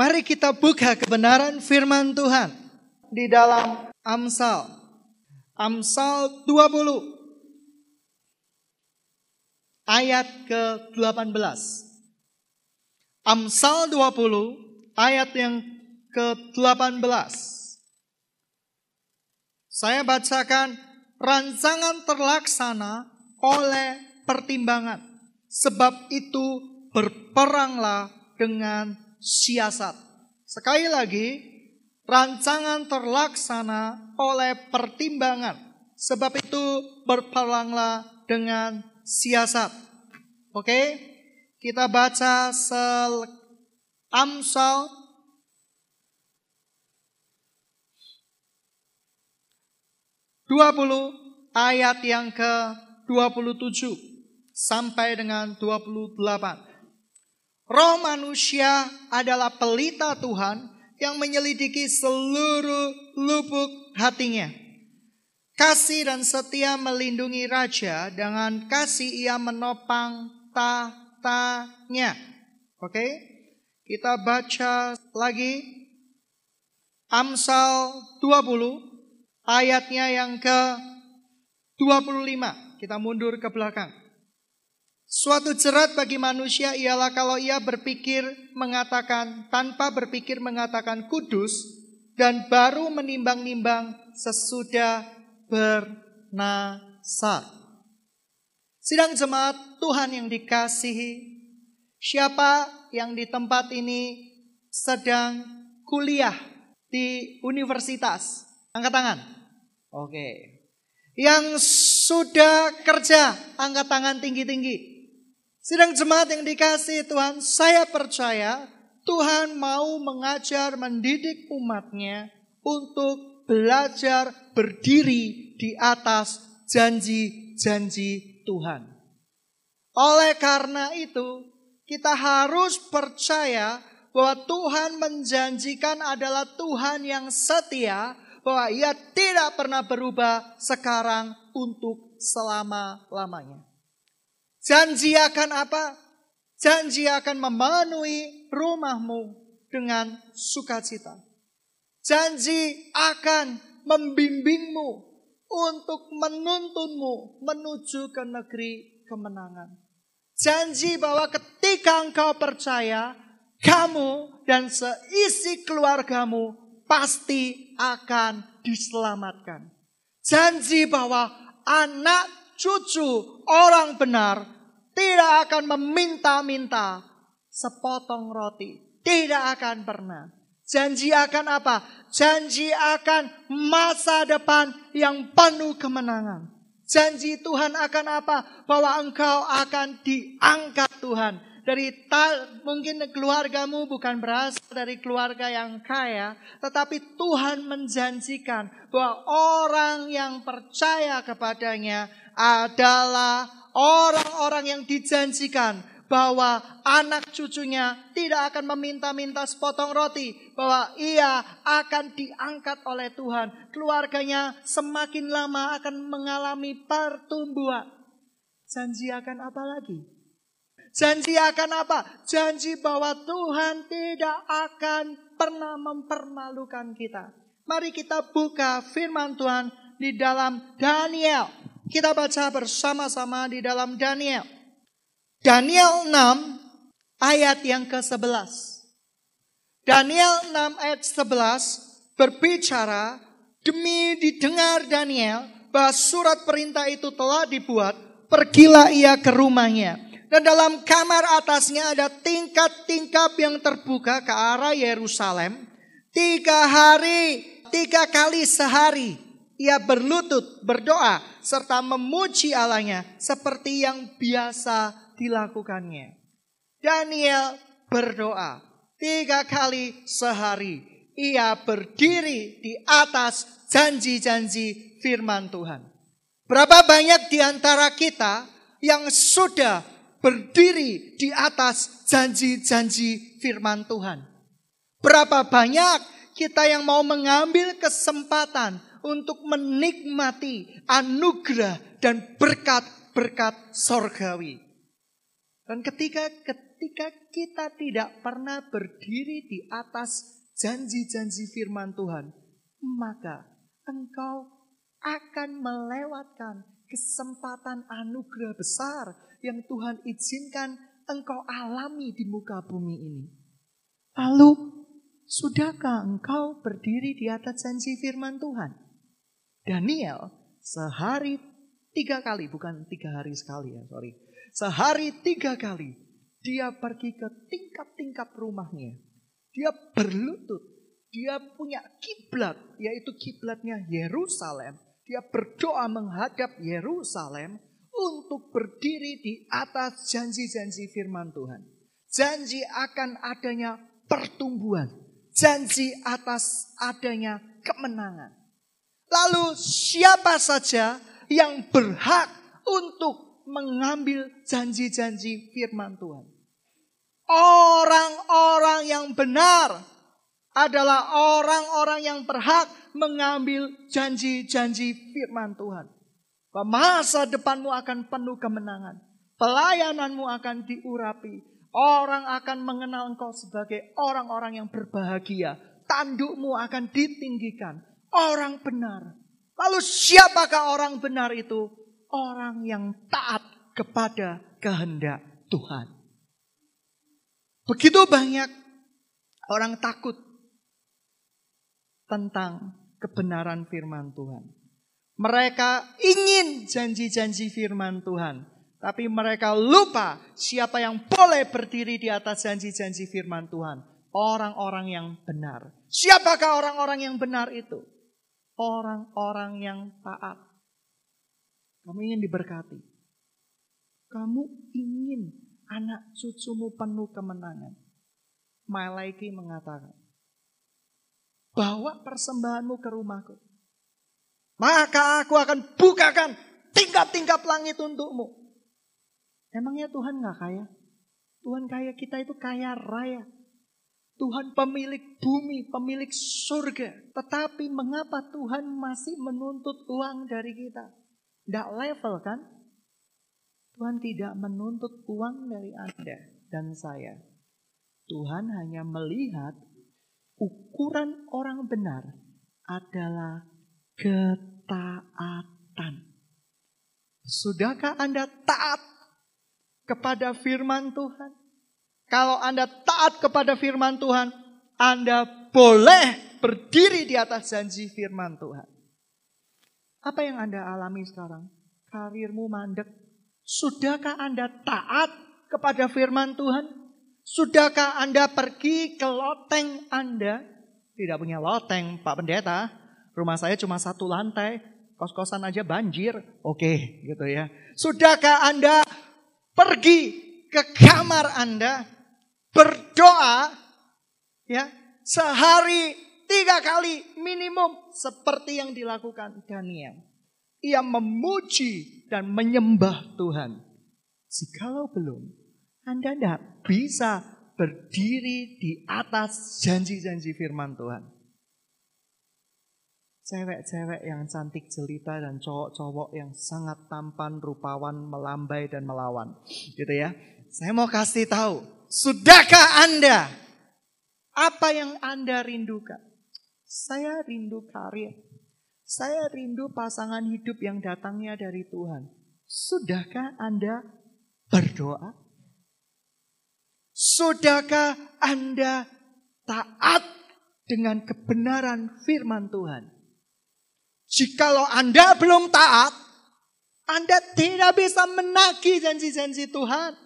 Mari kita buka kebenaran firman Tuhan di dalam Amsal. Amsal 20 ayat ke-18. Amsal 20 ayat yang ke-18. Saya bacakan rancangan terlaksana oleh pertimbangan. Sebab itu berperanglah dengan siasat. Sekali lagi, rancangan terlaksana oleh pertimbangan. Sebab itu berperanglah dengan siasat. Oke, kita baca sel Amsal dua puluh ayat yang ke 27 sampai dengan 28. Roh manusia adalah pelita Tuhan yang menyelidiki seluruh lubuk hatinya. Kasih dan setia melindungi raja, dengan kasih ia menopang tahtanya. Oke, kita baca lagi Amsal 20 ayatnya yang ke 25. Kita mundur ke belakang. Suatu jerat bagi manusia ialah kalau ia berpikir mengatakan tanpa berpikir mengatakan kudus dan baru menimbang-nimbang sesudah bernasar. Sidang jemaat Tuhan yang dikasihi, siapa yang di tempat ini sedang kuliah di universitas? Angkat tangan. Oke. Yang sudah kerja, angkat tangan tinggi-tinggi. Sidang jemaat yang dikasih Tuhan, saya percaya Tuhan mau mengajar, mendidik umatnya untuk belajar berdiri di atas janji-janji Tuhan. Oleh karena itu, kita harus percaya bahwa Tuhan menjanjikan adalah Tuhan yang setia, bahwa Ia tidak pernah berubah sekarang untuk selama-lamanya. Janji akan apa? Janji akan memenuhi rumahmu dengan sukacita. Janji akan membimbingmu untuk menuntunmu menuju ke negeri kemenangan. Janji bahwa ketika engkau percaya, kamu dan seisi keluargamu pasti akan diselamatkan. Janji bahwa anak cucu orang benar tidak akan meminta-minta sepotong roti. Tidak akan pernah. Janji akan apa? Janji akan masa depan yang penuh kemenangan. Janji Tuhan akan apa? Bahwa engkau akan diangkat Tuhan. Dari mungkin keluargamu bukan berasal dari keluarga yang kaya, tetapi Tuhan menjanjikan bahwa orang yang percaya kepadanya adalah orang-orang yang dijanjikan bahwa anak cucunya tidak akan meminta-minta sepotong roti, bahwa ia akan diangkat oleh Tuhan. Keluarganya semakin lama akan mengalami pertumbuhan. Janji akan apa lagi? Janji akan apa? Janji bahwa Tuhan tidak akan pernah mempermalukan kita. Mari kita buka firman Tuhan di dalam Daniel. Kita baca bersama-sama di dalam Daniel. Daniel 6 ayat yang ke-11. Daniel 6 ayat 11 berbicara demi didengar Daniel bahwa surat perintah itu telah dibuat, pergilah ia ke rumahnya. Dan dalam kamar atasnya ada tingkat-tingkat yang terbuka ke arah Yerusalem. Tiga hari, tiga kali sehari ia berlutut, berdoa, serta memuji Allahnya seperti yang biasa dilakukannya. Daniel berdoa tiga kali sehari. Ia berdiri di atas janji-janji firman Tuhan. Berapa banyak di antara kita yang sudah berdiri di atas janji-janji firman Tuhan? Berapa banyak kita yang mau mengambil kesempatan untuk menikmati anugerah dan berkat-berkat sorgawi? Dan ketika ketika kita tidak pernah berdiri di atas janji-janji firman Tuhan, maka engkau akan melewatkan kesempatan anugerah besar yang Tuhan izinkan engkau alami di muka bumi ini. Lalu, sudahkah engkau berdiri di atas janji firman Tuhan? Daniel sehari tiga kali, bukan tiga hari sekali ya, sorry. Sehari tiga kali, dia pergi ke tingkat-tingkat rumahnya. Dia berlutut, dia punya kiblat, yaitu kiblatnya Yerusalem. Dia berdoa menghadap Yerusalem untuk berdiri di atas janji-janji firman Tuhan. Janji akan adanya pertumbuhan. Janji atas adanya kemenangan. Lalu siapa saja yang berhak untuk mengambil janji-janji firman Tuhan? Orang-orang yang benar adalah orang-orang yang berhak mengambil janji-janji firman Tuhan. Masa depanmu akan penuh kemenangan. Pelayananmu akan diurapi. Orang akan mengenal engkau sebagai orang-orang yang berbahagia. Tandukmu akan ditinggikan. Orang benar. Lalu siapakah orang benar itu? Orang yang taat kepada kehendak Tuhan. Begitu banyak orang takut tentang kebenaran firman Tuhan. Mereka ingin janji-janji firman Tuhan. Tapi mereka lupa siapa yang boleh berdiri di atas janji-janji firman Tuhan. Orang-orang yang benar. Siapakah orang-orang yang benar itu? Orang-orang yang taat. Kamu ingin diberkati. Kamu ingin anak cucumu penuh kemenangan. Malaiki mengatakan, bawa persembahanmu ke rumahku. Maka aku akan bukakan tingkap-tingkap langit untukmu. Emangnya Tuhan nggak kaya? Tuhan kaya kita itu kaya raya. Tuhan pemilik bumi, pemilik surga. Tetapi mengapa Tuhan masih menuntut uang dari kita? Tidak level kan? Tuhan tidak menuntut uang dari Anda dan saya. Tuhan hanya melihat ukuran orang benar adalah ketaatan. Sudahkah Anda taat kepada firman Tuhan? Kalau Anda taat kepada firman Tuhan, Anda boleh berdiri di atas janji firman Tuhan. Apa yang Anda alami sekarang? Karirmu mandek. Sudahkah Anda taat kepada firman Tuhan? Sudahkah Anda pergi ke loteng Anda? Tidak punya loteng, Pak Pendeta. Rumah saya cuma satu lantai, kos-kosan aja banjir. Oke, gitu ya. Sudahkah Anda pergi ke kamar Anda berdoa ya sehari tiga kali minimum seperti yang dilakukan Daniel. Ia memuji dan menyembah Tuhan. Jikalau belum, Anda tidak bisa berdiri di atas janji-janji firman Tuhan cewek-cewek yang cantik jelita dan cowok-cowok yang sangat tampan, rupawan, melambai dan melawan. Gitu ya. Saya mau kasih tahu, sudahkah Anda apa yang Anda rindukan? Saya rindu karir. Saya rindu pasangan hidup yang datangnya dari Tuhan. Sudahkah Anda berdoa? Sudahkah Anda taat dengan kebenaran firman Tuhan? Jikalau Anda belum taat, Anda tidak bisa menagih janji-janji Tuhan.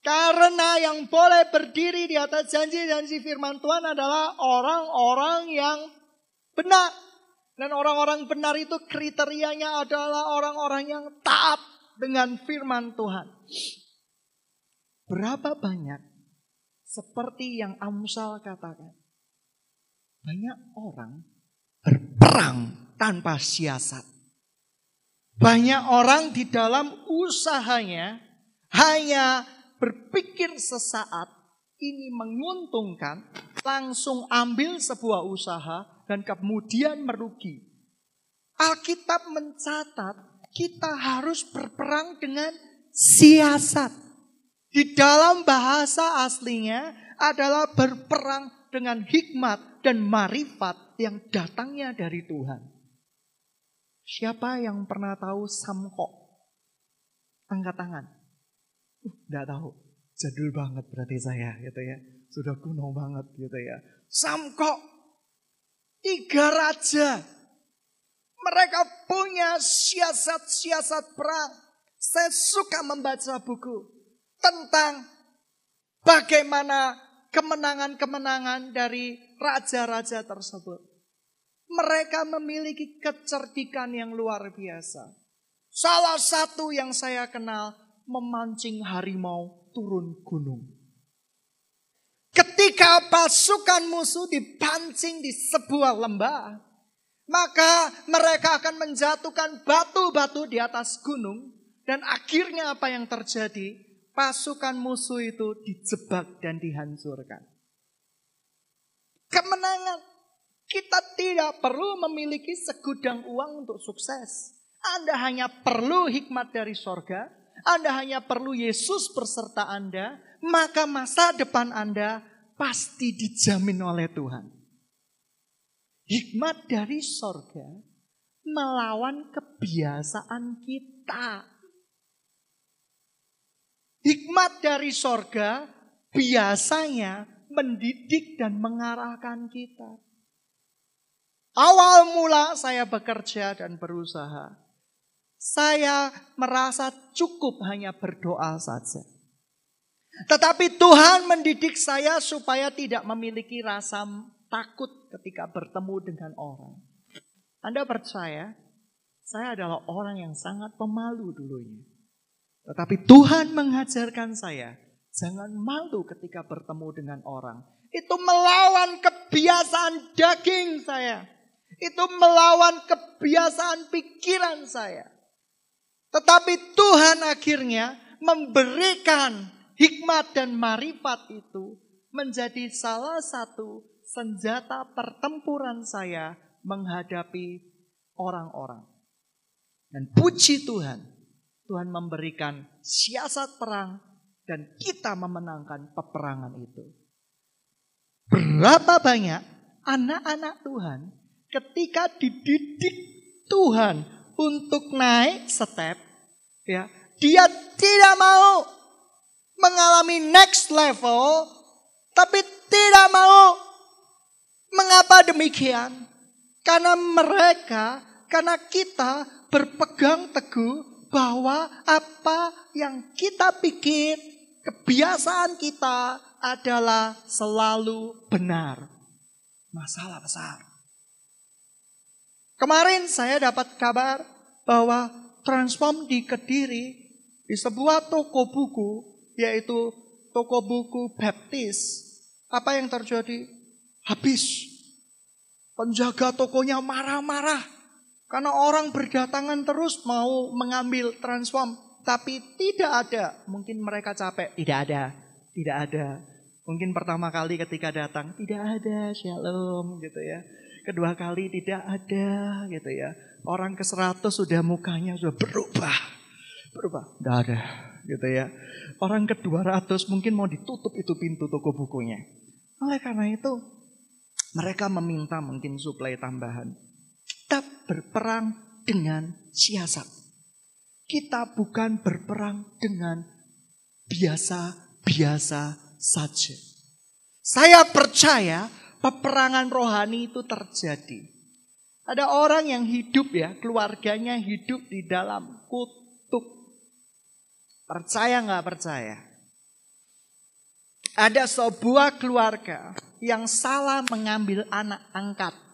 Karena yang boleh berdiri di atas janji-janji firman Tuhan adalah orang-orang yang benar. Dan orang-orang benar itu kriterianya adalah orang-orang yang taat dengan firman Tuhan. Berapa banyak seperti yang Amsal katakan. Banyak orang berperang tanpa siasat. Banyak orang di dalam usahanya hanya berpikir sesaat ini menguntungkan, langsung ambil sebuah usaha dan kemudian merugi. Alkitab mencatat kita harus berperang dengan siasat. Di dalam bahasa aslinya adalah berperang dengan hikmat dan marifat yang datangnya dari Tuhan. Siapa yang pernah tahu samkok? Angkat tangan. Uh, enggak tahu. Jadul banget berarti saya gitu ya. Sudah kuno banget gitu ya. Samkok. Tiga raja. Mereka punya siasat-siasat perang. Saya suka membaca buku tentang bagaimana kemenangan-kemenangan dari raja-raja tersebut. Mereka memiliki kecerdikan yang luar biasa. Salah satu yang saya kenal memancing harimau turun gunung. Ketika pasukan musuh dipancing di sebuah lembah, maka mereka akan menjatuhkan batu-batu di atas gunung dan akhirnya apa yang terjadi? Pasukan musuh itu dijebak dan dihancurkan. Kemenangan. Kita tidak perlu memiliki segudang uang untuk sukses. Anda hanya perlu hikmat dari sorga. Anda hanya perlu Yesus berserta Anda. Maka masa depan Anda pasti dijamin oleh Tuhan. Hikmat dari sorga melawan kebiasaan kita. Hikmat dari sorga biasanya mendidik dan mengarahkan kita. Awal mula saya bekerja dan berusaha. Saya merasa cukup hanya berdoa saja. Tetapi Tuhan mendidik saya supaya tidak memiliki rasa takut ketika bertemu dengan orang. Anda percaya? Saya adalah orang yang sangat pemalu dulunya. Tetapi Tuhan mengajarkan saya, jangan malu ketika bertemu dengan orang. Itu melawan kebiasaan daging saya. Itu melawan kebiasaan pikiran saya. Tetapi Tuhan akhirnya memberikan hikmat dan marifat itu menjadi salah satu senjata pertempuran saya menghadapi orang-orang. Dan puji Tuhan, Tuhan memberikan siasat perang dan kita memenangkan peperangan itu. Berapa banyak anak-anak Tuhan ketika dididik Tuhan untuk naik step, ya, dia tidak mau mengalami next level, tapi tidak mau. Mengapa demikian? Karena mereka, karena kita berpegang teguh bahwa apa yang kita pikir, kebiasaan kita adalah selalu benar. Masalah besar. Kemarin saya dapat kabar bahwa transform di Kediri di sebuah toko buku yaitu toko buku baptis. Apa yang terjadi? Habis. Penjaga tokonya marah-marah karena orang berdatangan terus mau mengambil transform. Tapi tidak ada. Mungkin mereka capek. Tidak ada. Tidak ada. Mungkin pertama kali ketika datang. Tidak ada. Shalom gitu ya. Kedua kali tidak ada gitu ya. Orang ke seratus sudah mukanya sudah berubah. Berubah. Tidak ada gitu ya. Orang ke dua ratus mungkin mau ditutup itu pintu toko bukunya. Oleh karena itu mereka meminta mungkin suplai tambahan. Kita berperang dengan siasat. Kita bukan berperang dengan biasa-biasa saja. Saya percaya peperangan rohani itu terjadi. Ada orang yang hidup ya, keluarganya hidup di dalam kutuk. Percaya nggak percaya? Ada sebuah keluarga yang salah mengambil anak angkat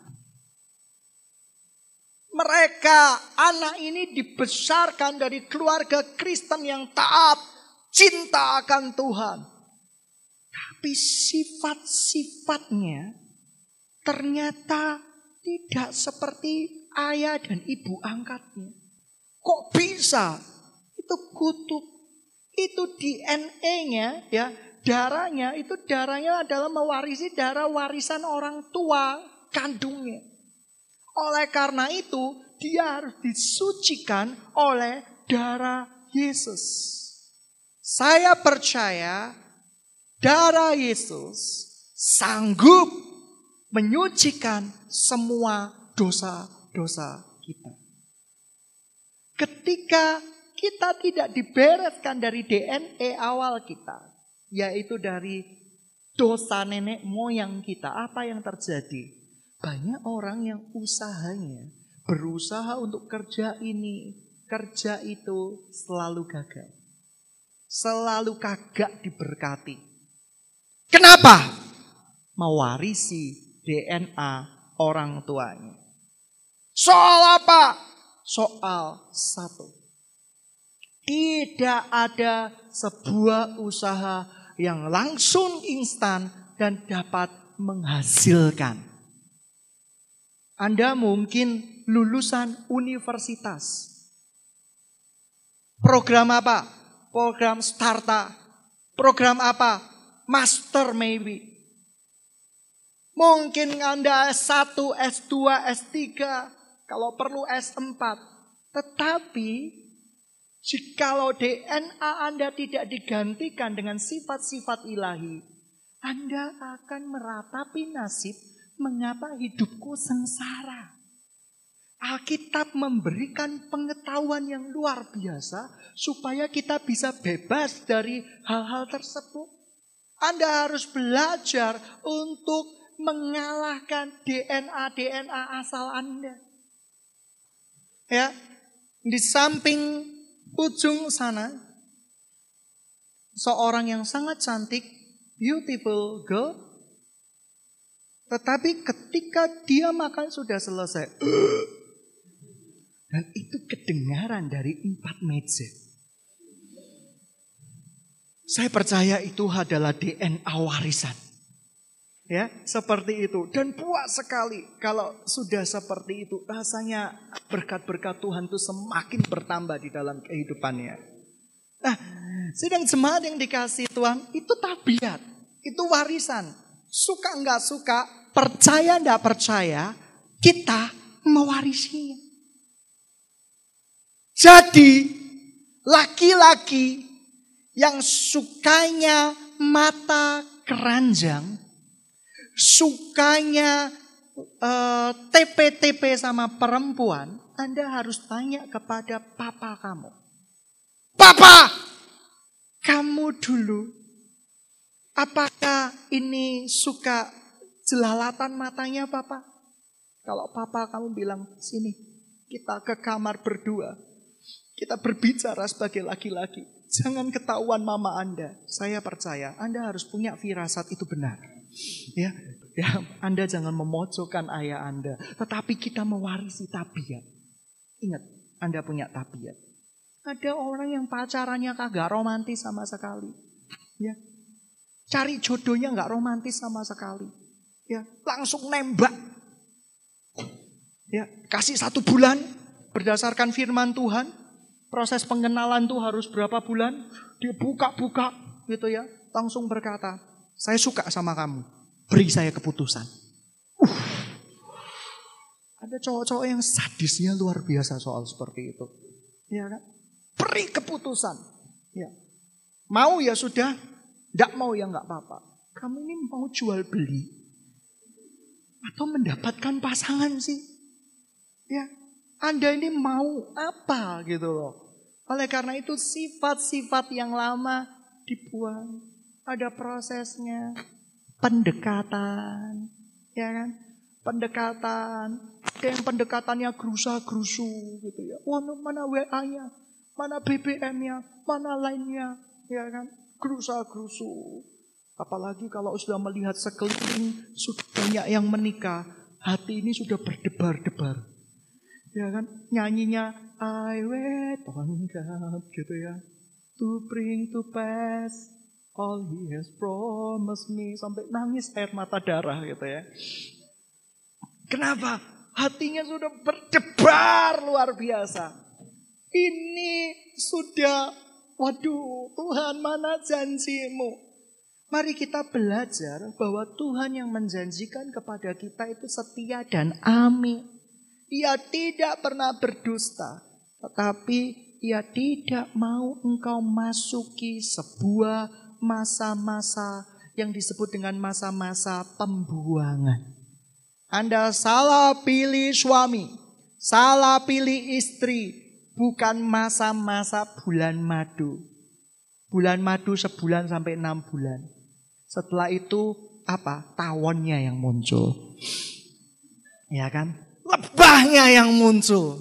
mereka, anak ini dibesarkan dari keluarga Kristen yang taat, cinta akan Tuhan. Tapi sifat-sifatnya ternyata tidak seperti ayah dan ibu angkatnya. Kok bisa? Itu kutuk. Itu DNA-nya ya, darahnya itu darahnya adalah mewarisi darah warisan orang tua kandungnya. Oleh karena itu, dia harus disucikan oleh darah Yesus. Saya percaya darah Yesus sanggup menyucikan semua dosa-dosa kita. Ketika kita tidak dibereskan dari DNA awal kita, yaitu dari dosa nenek moyang kita, apa yang terjadi? Banyak orang yang usahanya berusaha untuk kerja ini, kerja itu selalu gagal. Selalu kagak diberkati. Kenapa? Mewarisi DNA orang tuanya. Soal apa? Soal satu. Tidak ada sebuah usaha yang langsung instan dan dapat menghasilkan. Anda mungkin lulusan universitas. Program apa? Program starta. Program apa? Master maybe. Mungkin Anda S1, S2, S3, kalau perlu S4. Tetapi Jikalau DNA Anda tidak digantikan dengan sifat-sifat ilahi, Anda akan meratapi nasib mengapa hidupku sengsara. Alkitab memberikan pengetahuan yang luar biasa supaya kita bisa bebas dari hal-hal tersebut. Anda harus belajar untuk mengalahkan DNA-DNA asal Anda. Ya, di samping ujung sana seorang yang sangat cantik, beautiful girl. Tetapi ketika dia makan sudah selesai. Dan itu kedengaran dari empat meja. Saya percaya itu adalah DNA warisan. Ya, seperti itu. Dan puas sekali kalau sudah seperti itu. Rasanya berkat-berkat Tuhan itu semakin bertambah di dalam kehidupannya. Nah, sedang jemaat yang dikasih Tuhan itu tabiat. Itu warisan. Suka nggak suka, percaya nggak percaya, kita mewarisinya. Jadi, laki-laki yang sukanya mata keranjang, sukanya uh, eh, TP-TP sama perempuan, Anda harus tanya kepada papa kamu. Papa, kamu dulu, apakah ini suka jelalatan matanya papa? Kalau papa kamu bilang, sini kita ke kamar berdua. Kita berbicara sebagai laki-laki. Jangan ketahuan mama Anda. Saya percaya Anda harus punya firasat itu benar. Ya, ya, Anda jangan memojokkan ayah Anda, tetapi kita mewarisi tabiat. Ingat, Anda punya tabiat. Ada orang yang pacarannya kagak romantis sama sekali. Ya. Cari jodohnya nggak romantis sama sekali. Ya, langsung nembak. Ya, kasih satu bulan berdasarkan firman Tuhan. Proses pengenalan tuh harus berapa bulan? Dia buka-buka gitu ya. Langsung berkata, saya suka sama kamu. Beri saya keputusan. Uh. Ada cowok-cowok yang sadisnya luar biasa soal seperti itu. Ya kan? Beri keputusan. Ya. Mau ya sudah, tidak mau ya nggak apa-apa. Kamu ini mau jual beli atau mendapatkan pasangan sih? Ya, Anda ini mau apa gitu loh. Oleh karena itu sifat-sifat yang lama dibuang ada prosesnya. Pendekatan, ya kan? Pendekatan, ada yang pendekatannya gerusa-gerusu gitu ya. Wah, mana WA-nya, mana BBM-nya, mana lainnya, ya kan? Gerusa-gerusu. Apalagi kalau sudah melihat sekeliling sudah banyak yang menikah, hati ini sudah berdebar-debar. Ya kan? Nyanyinya I wait on God gitu ya. To bring to pass All he has promised me. Sampai nangis air mata darah gitu ya. Kenapa? Hatinya sudah berdebar luar biasa. Ini sudah, waduh Tuhan mana janjimu? Mari kita belajar bahwa Tuhan yang menjanjikan kepada kita itu setia dan amin. Ia tidak pernah berdusta, tetapi Ia tidak mau engkau masuki sebuah masa-masa yang disebut dengan masa-masa pembuangan. Anda salah pilih suami, salah pilih istri, bukan masa-masa bulan madu. Bulan madu sebulan sampai enam bulan. Setelah itu apa? Tawonnya yang muncul. Ya kan? Lebahnya yang muncul.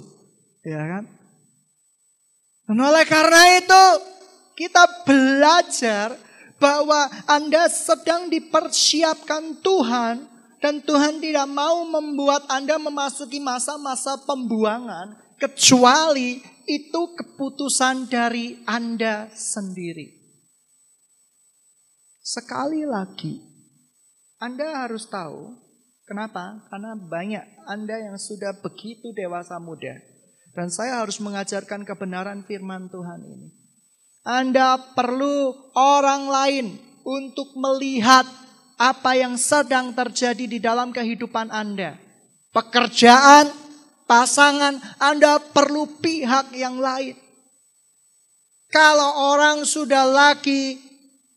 Ya kan? Dan oleh karena itu kita belajar bahwa Anda sedang dipersiapkan Tuhan dan Tuhan tidak mau membuat Anda memasuki masa-masa pembuangan kecuali itu keputusan dari Anda sendiri. Sekali lagi, Anda harus tahu kenapa? Karena banyak Anda yang sudah begitu dewasa muda dan saya harus mengajarkan kebenaran firman Tuhan ini. Anda perlu orang lain untuk melihat apa yang sedang terjadi di dalam kehidupan Anda. Pekerjaan, pasangan, Anda perlu pihak yang lain. Kalau orang sudah lagi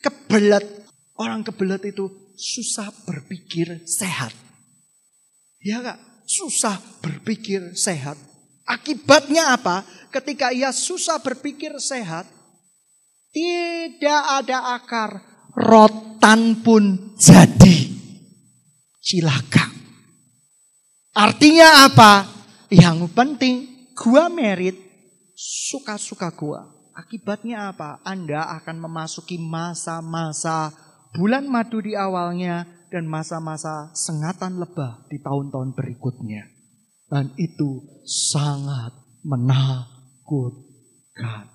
kebelet, orang kebelet itu susah berpikir sehat. Ya kak, susah berpikir sehat. Akibatnya apa? Ketika ia susah berpikir sehat, tidak ada akar, rotan pun jadi. Cilaka. Artinya apa? Yang penting gua merit, suka-suka gua. Akibatnya apa? Anda akan memasuki masa-masa bulan madu di awalnya dan masa-masa sengatan lebah di tahun-tahun berikutnya. Dan itu sangat menakutkan.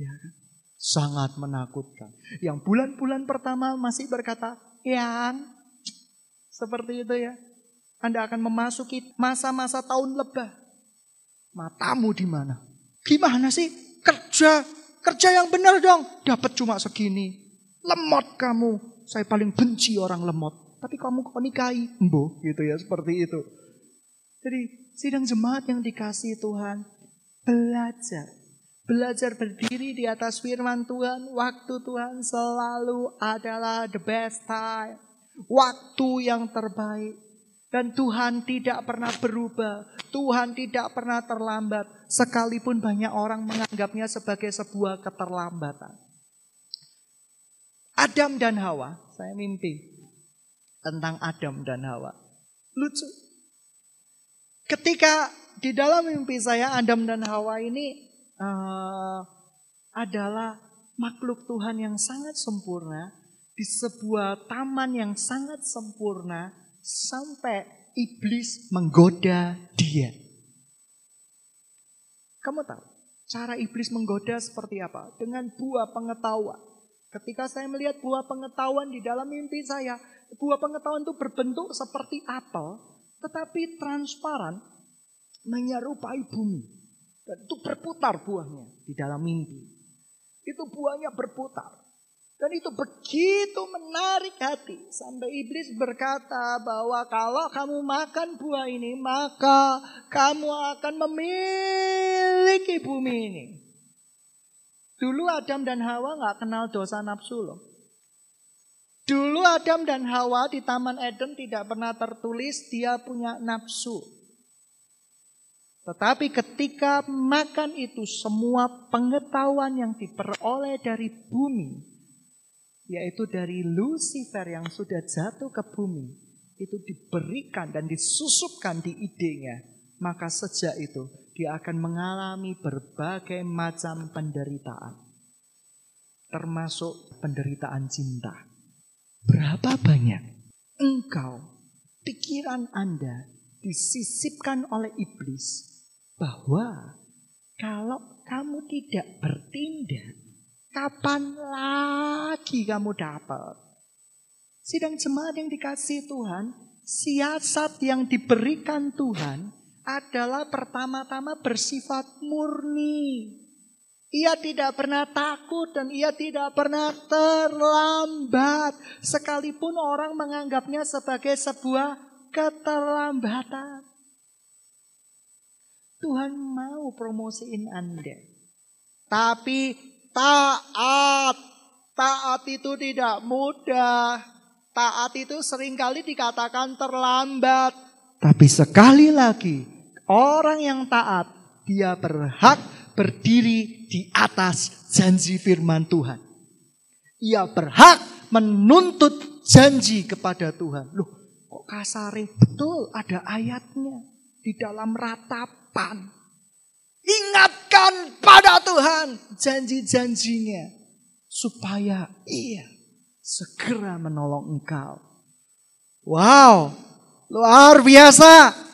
Ya kan? sangat menakutkan. Yang bulan-bulan pertama masih berkata, yang seperti itu ya. Anda akan memasuki masa-masa tahun lebah. Matamu di mana? Gimana sih kerja? Kerja yang benar dong. Dapat cuma segini. Lemot kamu. Saya paling benci orang lemot. Tapi kamu kok nikahi? Embo gitu ya seperti itu. Jadi sidang jemaat yang dikasih Tuhan. Belajar Belajar berdiri di atas firman Tuhan, waktu Tuhan selalu adalah the best time. Waktu yang terbaik. Dan Tuhan tidak pernah berubah. Tuhan tidak pernah terlambat. Sekalipun banyak orang menganggapnya sebagai sebuah keterlambatan. Adam dan Hawa, saya mimpi tentang Adam dan Hawa. Lucu. Ketika di dalam mimpi saya Adam dan Hawa ini uh, adalah makhluk Tuhan yang sangat sempurna di sebuah taman yang sangat sempurna sampai iblis menggoda dia. Kamu tahu cara iblis menggoda seperti apa? Dengan buah pengetahuan. Ketika saya melihat buah pengetahuan di dalam mimpi saya, buah pengetahuan itu berbentuk seperti apel, tetapi transparan, menyerupai bumi. Dan itu berputar buahnya di dalam mimpi. Itu buahnya berputar. Dan itu begitu menarik hati. Sampai iblis berkata bahwa kalau kamu makan buah ini, maka kamu akan memiliki bumi ini. Dulu Adam dan Hawa nggak kenal dosa nafsu loh. Dulu Adam dan Hawa di Taman Eden tidak pernah tertulis dia punya nafsu. Tetapi ketika makan itu semua pengetahuan yang diperoleh dari bumi, yaitu dari Lucifer yang sudah jatuh ke bumi, itu diberikan dan disusupkan di idenya, maka sejak itu dia akan mengalami berbagai macam penderitaan. Termasuk penderitaan cinta. Berapa banyak engkau, pikiran Anda disisipkan oleh iblis bahwa kalau kamu tidak bertindak, kapan lagi kamu dapat? Sidang jemaat yang dikasih Tuhan, siasat yang diberikan Tuhan adalah pertama-tama bersifat murni. Ia tidak pernah takut dan ia tidak pernah terlambat. Sekalipun orang menganggapnya sebagai sebuah keterlambatan. Tuhan mau promosiin Anda. Tapi taat. Taat itu tidak mudah. Taat itu sering kali dikatakan terlambat. Tapi sekali lagi, orang yang taat, dia berhak berdiri di atas janji firman Tuhan. Ia berhak menuntut janji kepada Tuhan. Loh, kok kasare betul ada ayatnya di dalam ratapan. Ingatkan pada Tuhan janji-janjinya supaya ia segera menolong engkau. Wow, luar biasa.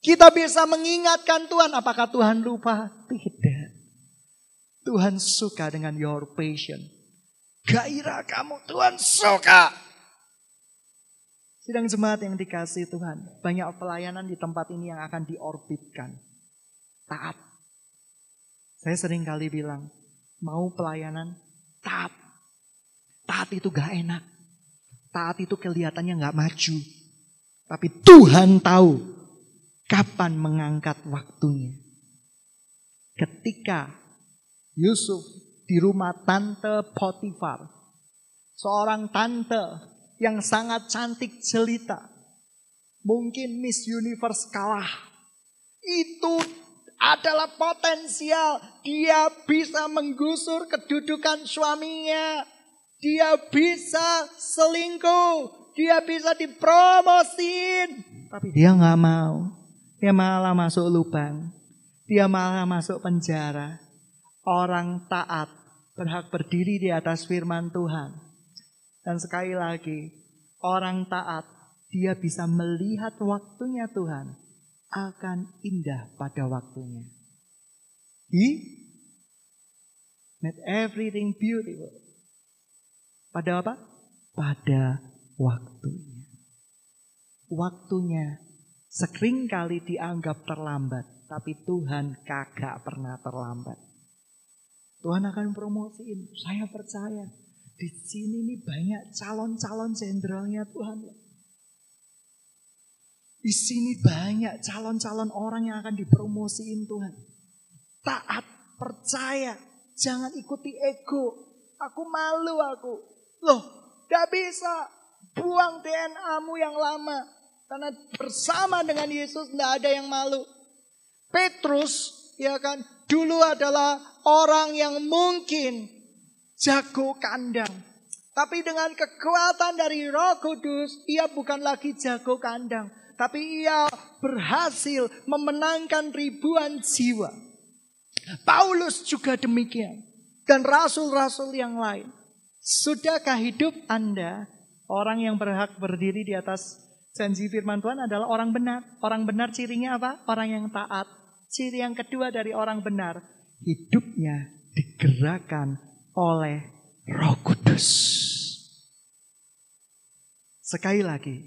Kita bisa mengingatkan Tuhan. Apakah Tuhan lupa? Tidak. Tuhan suka dengan your passion. Gairah kamu Tuhan suka. Sidang jemaat yang dikasih Tuhan. Banyak pelayanan di tempat ini yang akan diorbitkan. Taat. Saya sering kali bilang, mau pelayanan, taat. Taat itu gak enak. Taat itu kelihatannya gak maju. Tapi Tuhan tahu kapan mengangkat waktunya. Ketika Yusuf di rumah tante Potifar. Seorang tante yang sangat cantik jelita. Mungkin Miss Universe kalah. Itu adalah potensial. Dia bisa menggusur kedudukan suaminya. Dia bisa selingkuh. Dia bisa dipromosin. Tapi dia nggak mau. Dia malah masuk lubang. Dia malah masuk penjara. Orang taat berhak berdiri di atas firman Tuhan. Dan sekali lagi, orang taat, dia bisa melihat waktunya Tuhan akan indah pada waktunya. He made everything beautiful. Pada apa? Pada waktunya. Waktunya sering kali dianggap terlambat, tapi Tuhan kagak pernah terlambat. Tuhan akan promosiin. Saya percaya. Di sini nih banyak calon-calon jenderalnya Tuhan. Di sini banyak calon-calon orang yang akan dipromosiin Tuhan. Taat, percaya. Jangan ikuti ego. Aku malu aku. Loh, gak bisa. Buang DNA-mu yang lama. Karena bersama dengan Yesus gak ada yang malu. Petrus, ya kan, dulu adalah orang yang mungkin jago kandang. Tapi dengan kekuatan dari roh kudus, ia bukan lagi jago kandang. Tapi ia berhasil memenangkan ribuan jiwa. Paulus juga demikian. Dan rasul-rasul yang lain. Sudahkah hidup Anda, orang yang berhak berdiri di atas janji firman Tuhan adalah orang benar. Orang benar cirinya apa? Orang yang taat Ciri yang kedua dari orang benar, hidupnya digerakkan oleh Roh Kudus. Sekali lagi,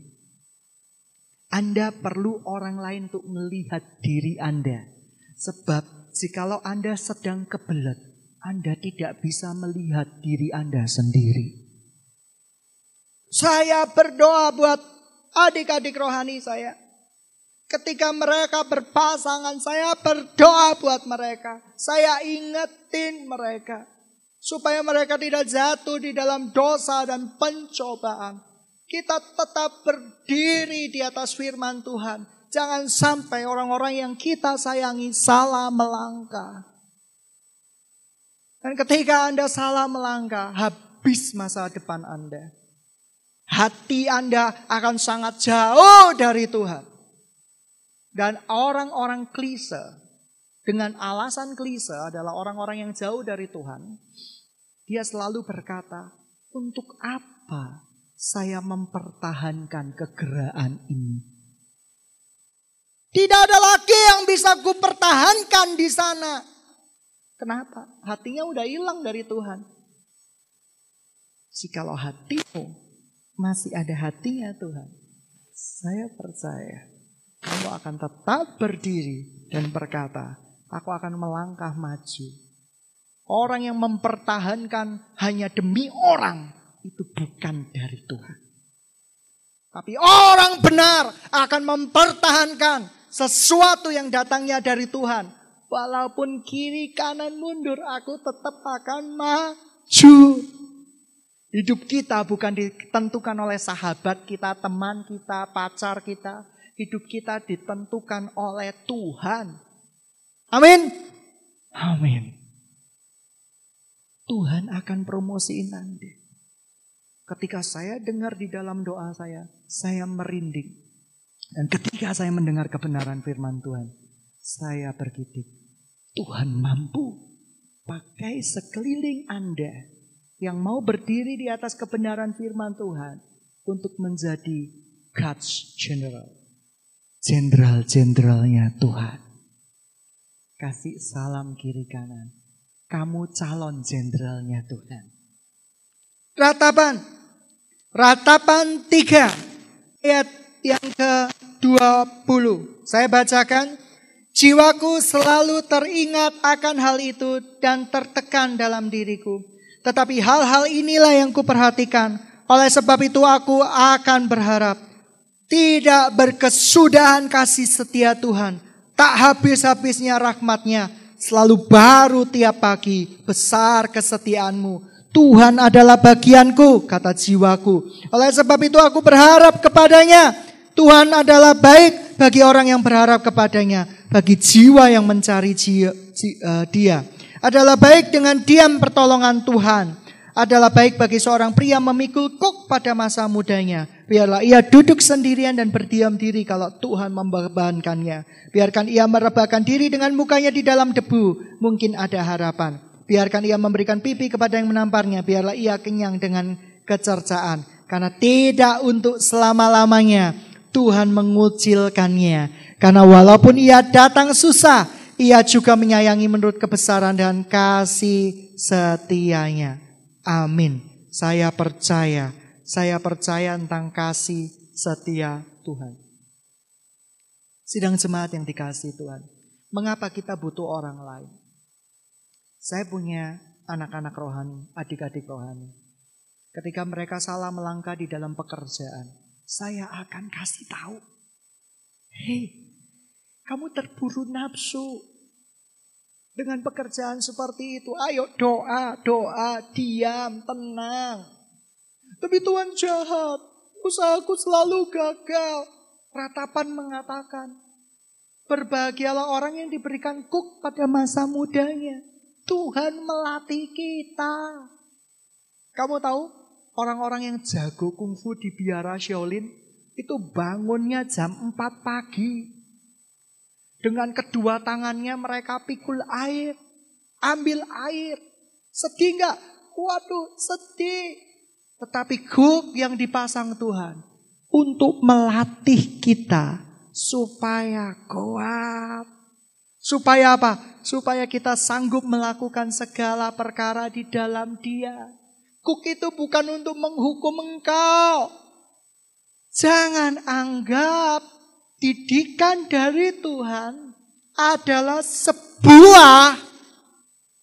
Anda perlu orang lain untuk melihat diri Anda. Sebab jikalau Anda sedang kebelet, Anda tidak bisa melihat diri Anda sendiri. Saya berdoa buat adik-adik rohani saya. Ketika mereka berpasangan, saya berdoa buat mereka. Saya ingetin mereka. Supaya mereka tidak jatuh di dalam dosa dan pencobaan. Kita tetap berdiri di atas firman Tuhan. Jangan sampai orang-orang yang kita sayangi salah melangkah. Dan ketika Anda salah melangkah, habis masa depan Anda. Hati Anda akan sangat jauh dari Tuhan. Dan orang-orang klise dengan alasan klise adalah orang-orang yang jauh dari Tuhan. Dia selalu berkata, untuk apa saya mempertahankan kegeraan ini? Tidak ada lagi yang bisa ku pertahankan di sana. Kenapa? Hatinya udah hilang dari Tuhan. Jikalau hatimu masih ada hatinya Tuhan, saya percaya kamu akan tetap berdiri dan berkata, aku akan melangkah maju. Orang yang mempertahankan hanya demi orang itu bukan dari Tuhan. Tapi orang benar akan mempertahankan sesuatu yang datangnya dari Tuhan Walaupun kiri kanan mundur, aku tetap akan maju. Hidup kita bukan ditentukan oleh sahabat kita, teman kita, pacar kita. Hidup kita ditentukan oleh Tuhan. Amin. Amin. Tuhan akan promosiin nanti. Ketika saya dengar di dalam doa saya, saya merinding. Dan ketika saya mendengar kebenaran firman Tuhan, saya bergidik. Tuhan mampu pakai sekeliling Anda yang mau berdiri di atas kebenaran firman Tuhan untuk menjadi God's General. Jenderal-jenderalnya Tuhan. Kasih salam kiri kanan. Kamu calon jenderalnya Tuhan. Ratapan. Ratapan 3. Ayat yang ke-20. Saya bacakan. Jiwaku selalu teringat akan hal itu dan tertekan dalam diriku. Tetapi hal-hal inilah yang kuperhatikan. Oleh sebab itu aku akan berharap. Tidak berkesudahan kasih setia Tuhan. Tak habis-habisnya rahmatnya. Selalu baru tiap pagi. Besar kesetiaanmu. Tuhan adalah bagianku, kata jiwaku. Oleh sebab itu aku berharap kepadanya. Tuhan adalah baik bagi orang yang berharap kepadanya bagi jiwa yang mencari uh, dia. Adalah baik dengan diam pertolongan Tuhan. Adalah baik bagi seorang pria memikul kuk pada masa mudanya. Biarlah ia duduk sendirian dan berdiam diri kalau Tuhan membebankannya. Biarkan ia merebahkan diri dengan mukanya di dalam debu. Mungkin ada harapan. Biarkan ia memberikan pipi kepada yang menamparnya. Biarlah ia kenyang dengan kecercaan. Karena tidak untuk selama-lamanya Tuhan mengucilkannya. Karena walaupun ia datang susah, ia juga menyayangi menurut kebesaran dan kasih setianya. Amin. Saya percaya, saya percaya tentang kasih setia Tuhan. Sidang jemaat yang dikasih Tuhan. Mengapa kita butuh orang lain? Saya punya anak-anak rohani, adik-adik rohani. Ketika mereka salah melangkah di dalam pekerjaan, saya akan kasih tahu. Hei, kamu terburu nafsu dengan pekerjaan seperti itu. Ayo doa, doa, diam, tenang. Tapi Tuhan jahat. Usahaku selalu gagal. Ratapan mengatakan, berbahagialah orang yang diberikan kuk pada masa mudanya. Tuhan melatih kita. Kamu tahu orang-orang yang jago kungfu di biara Shaolin itu bangunnya jam 4 pagi. Dengan kedua tangannya mereka pikul air. Ambil air. Sedih nggak? Waduh sedih. Tetapi guk yang dipasang Tuhan. Untuk melatih kita. Supaya kuat. Supaya apa? Supaya kita sanggup melakukan segala perkara di dalam dia. Kuk itu bukan untuk menghukum engkau. Jangan anggap didikan dari Tuhan adalah sebuah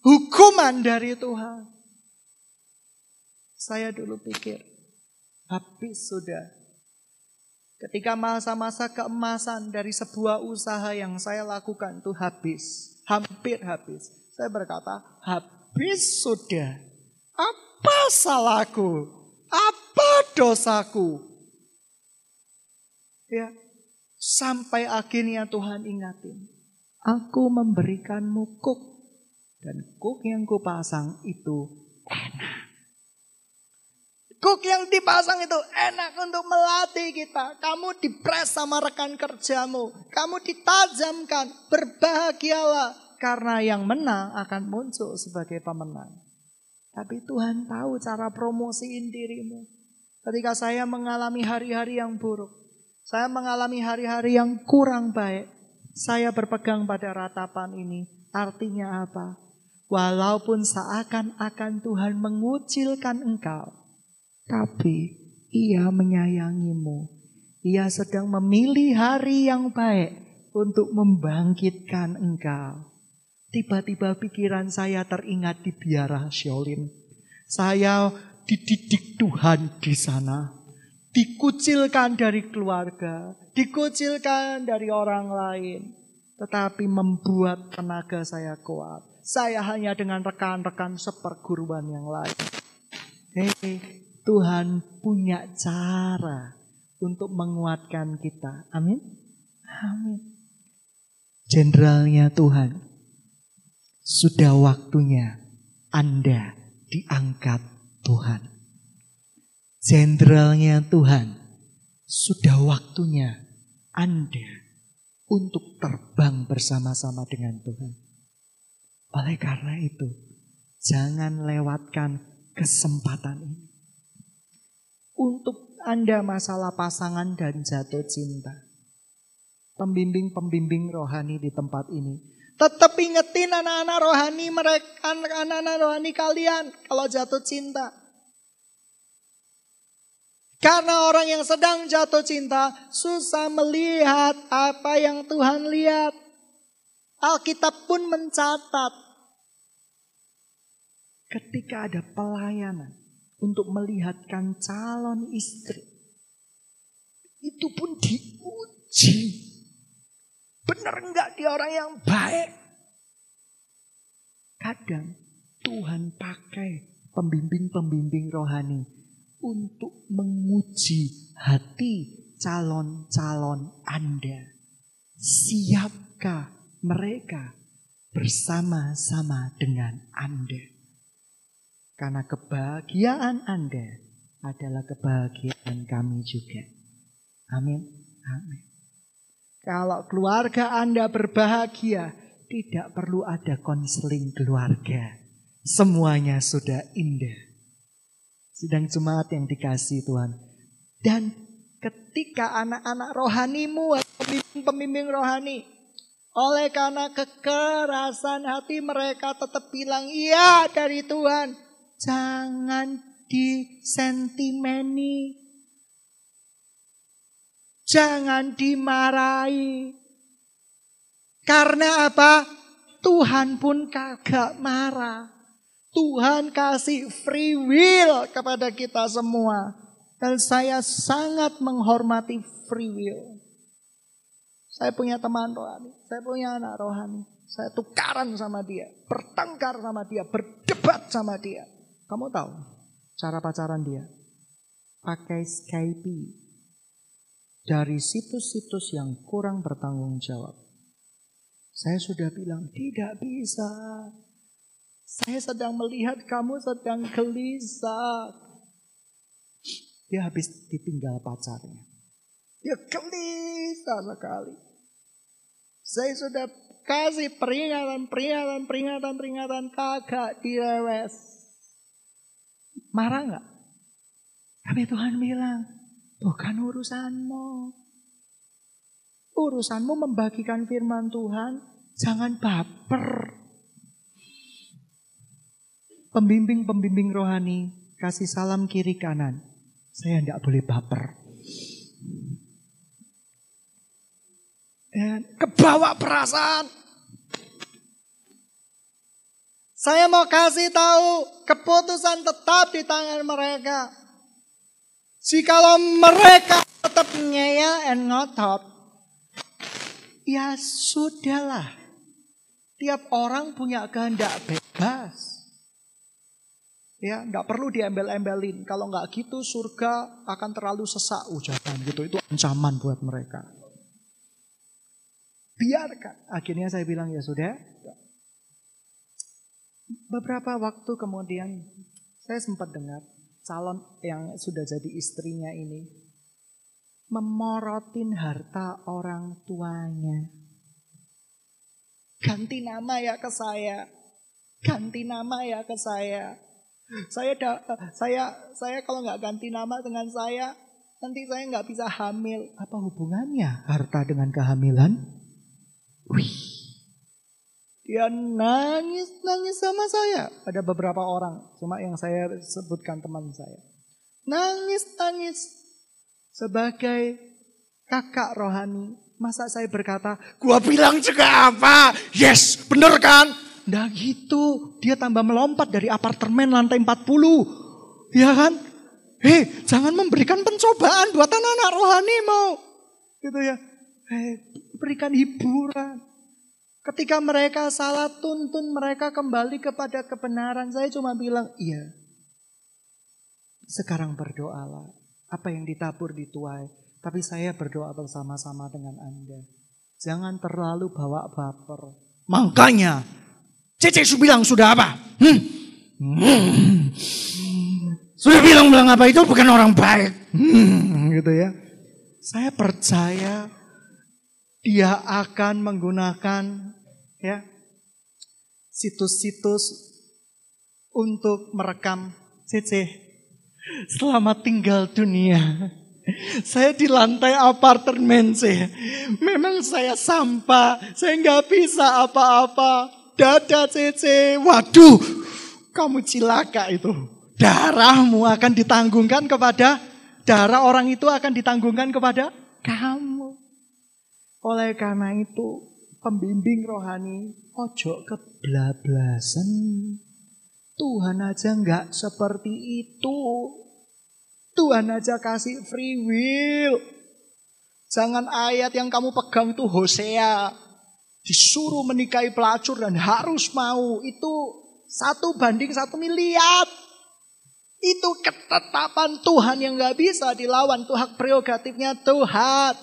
hukuman dari Tuhan. Saya dulu pikir, habis sudah. Ketika masa-masa keemasan dari sebuah usaha yang saya lakukan itu habis. Hampir habis. Saya berkata, habis sudah. Apa salahku? Apa dosaku? Ya, Sampai akhirnya Tuhan ingatin. Aku memberikanmu kuk. Dan kuk yang kupasang itu enak. Kuk yang dipasang itu enak untuk melatih kita. Kamu dipres sama rekan kerjamu. Kamu ditajamkan. Berbahagialah. Karena yang menang akan muncul sebagai pemenang. Tapi Tuhan tahu cara promosiin dirimu. Ketika saya mengalami hari-hari yang buruk. Saya mengalami hari-hari yang kurang baik. Saya berpegang pada ratapan ini. Artinya apa? Walaupun seakan-akan Tuhan mengucilkan engkau, tapi Ia menyayangimu. Ia sedang memilih hari yang baik untuk membangkitkan engkau. Tiba-tiba pikiran saya teringat di biara Shaolin. Saya dididik Tuhan di sana dikucilkan dari keluarga, dikucilkan dari orang lain. tetapi membuat tenaga saya kuat. Saya hanya dengan rekan-rekan seperguruan yang lain. Hei, Tuhan punya cara untuk menguatkan kita. Amin. Amin. Jenderalnya Tuhan. Sudah waktunya Anda diangkat Tuhan. Jenderalnya Tuhan. Sudah waktunya Anda untuk terbang bersama-sama dengan Tuhan. Oleh karena itu, jangan lewatkan kesempatan ini. Untuk Anda masalah pasangan dan jatuh cinta. Pembimbing-pembimbing rohani di tempat ini. Tetap ingetin anak-anak rohani mereka, anak-anak rohani kalian kalau jatuh cinta. Karena orang yang sedang jatuh cinta susah melihat apa yang Tuhan lihat. Alkitab pun mencatat ketika ada pelayanan untuk melihatkan calon istri. Itu pun diuji. Benar enggak dia orang yang baik? Kadang Tuhan pakai pembimbing-pembimbing rohani untuk menguji hati calon-calon Anda. Siapkah mereka bersama-sama dengan Anda? Karena kebahagiaan Anda adalah kebahagiaan kami juga. Amin. Amin. Kalau keluarga Anda berbahagia, tidak perlu ada konseling keluarga. Semuanya sudah indah sidang jemaat yang dikasih Tuhan. Dan ketika anak-anak rohanimu pembimbing-pembimbing rohani oleh karena kekerasan hati mereka tetap bilang iya dari Tuhan. Jangan disentimeni. Jangan dimarahi. Karena apa? Tuhan pun kagak marah. Tuhan kasih free will kepada kita semua. Dan saya sangat menghormati free will. Saya punya teman rohani, saya punya anak rohani. Saya tukaran sama dia, bertengkar sama dia, berdebat sama dia. Kamu tahu cara pacaran dia? Pakai Skype dari situs-situs yang kurang bertanggung jawab. Saya sudah bilang tidak bisa. Saya sedang melihat kamu sedang gelisah. Dia habis ditinggal pacarnya. Dia gelisah sekali. Saya sudah kasih peringatan, peringatan, peringatan, peringatan. Kagak direwes. Marah nggak? Tapi Tuhan bilang, bukan urusanmu. Urusanmu membagikan firman Tuhan, jangan baper. Pembimbing-pembimbing rohani kasih salam kiri kanan. Saya tidak boleh baper. Dan kebawa perasaan. Saya mau kasih tahu keputusan tetap di tangan mereka. Jikalau mereka tetap ngeyel and ngotot, ya sudahlah. Tiap orang punya kehendak bebas. Ya, nggak perlu diembel-embelin. Kalau nggak gitu surga akan terlalu sesak ucapan gitu. Itu ancaman buat mereka. Biarkan. Akhirnya saya bilang ya sudah. Beberapa waktu kemudian saya sempat dengar calon yang sudah jadi istrinya ini memorotin harta orang tuanya. Ganti nama ya ke saya. Ganti nama ya ke saya saya da, saya saya kalau nggak ganti nama dengan saya, nanti saya nggak bisa hamil. Apa hubungannya harta dengan kehamilan? Wih. Dia nangis nangis sama saya. Ada beberapa orang, cuma yang saya sebutkan teman saya. Nangis nangis sebagai kakak rohani. Masa saya berkata, gua bilang juga apa? Yes, bener kan? Nah gitu, dia tambah melompat dari apartemen lantai 40. Ya kan? Hei, jangan memberikan pencobaan buat anak-anak rohani mau. Gitu ya. Hei, berikan hiburan. Ketika mereka salah tuntun mereka kembali kepada kebenaran. Saya cuma bilang, iya. Sekarang berdoalah. Apa yang ditabur dituai. Tapi saya berdoa bersama-sama dengan Anda. Jangan terlalu bawa baper. Makanya, Cece bilang sudah apa? Hmm. Hmm. Sudah bilang-bilang apa itu bukan orang baik. Hmm. Gitu ya. Saya percaya dia akan menggunakan ya situs-situs untuk merekam CC selamat tinggal dunia. Saya di lantai apartemen saya. Memang saya sampah, saya nggak bisa apa-apa. Dada CC, waduh, kamu cilaka itu. Darahmu akan ditanggungkan kepada darah orang itu akan ditanggungkan kepada kamu. Oleh karena itu, pembimbing rohani, ojo keblablasan. Tuhan aja nggak seperti itu. Tuhan aja kasih free will. Jangan ayat yang kamu pegang itu Hosea. Disuruh menikahi pelacur dan harus mau. Itu satu banding satu miliar. Itu ketetapan Tuhan yang nggak bisa dilawan. Itu hak prerogatifnya Tuhan.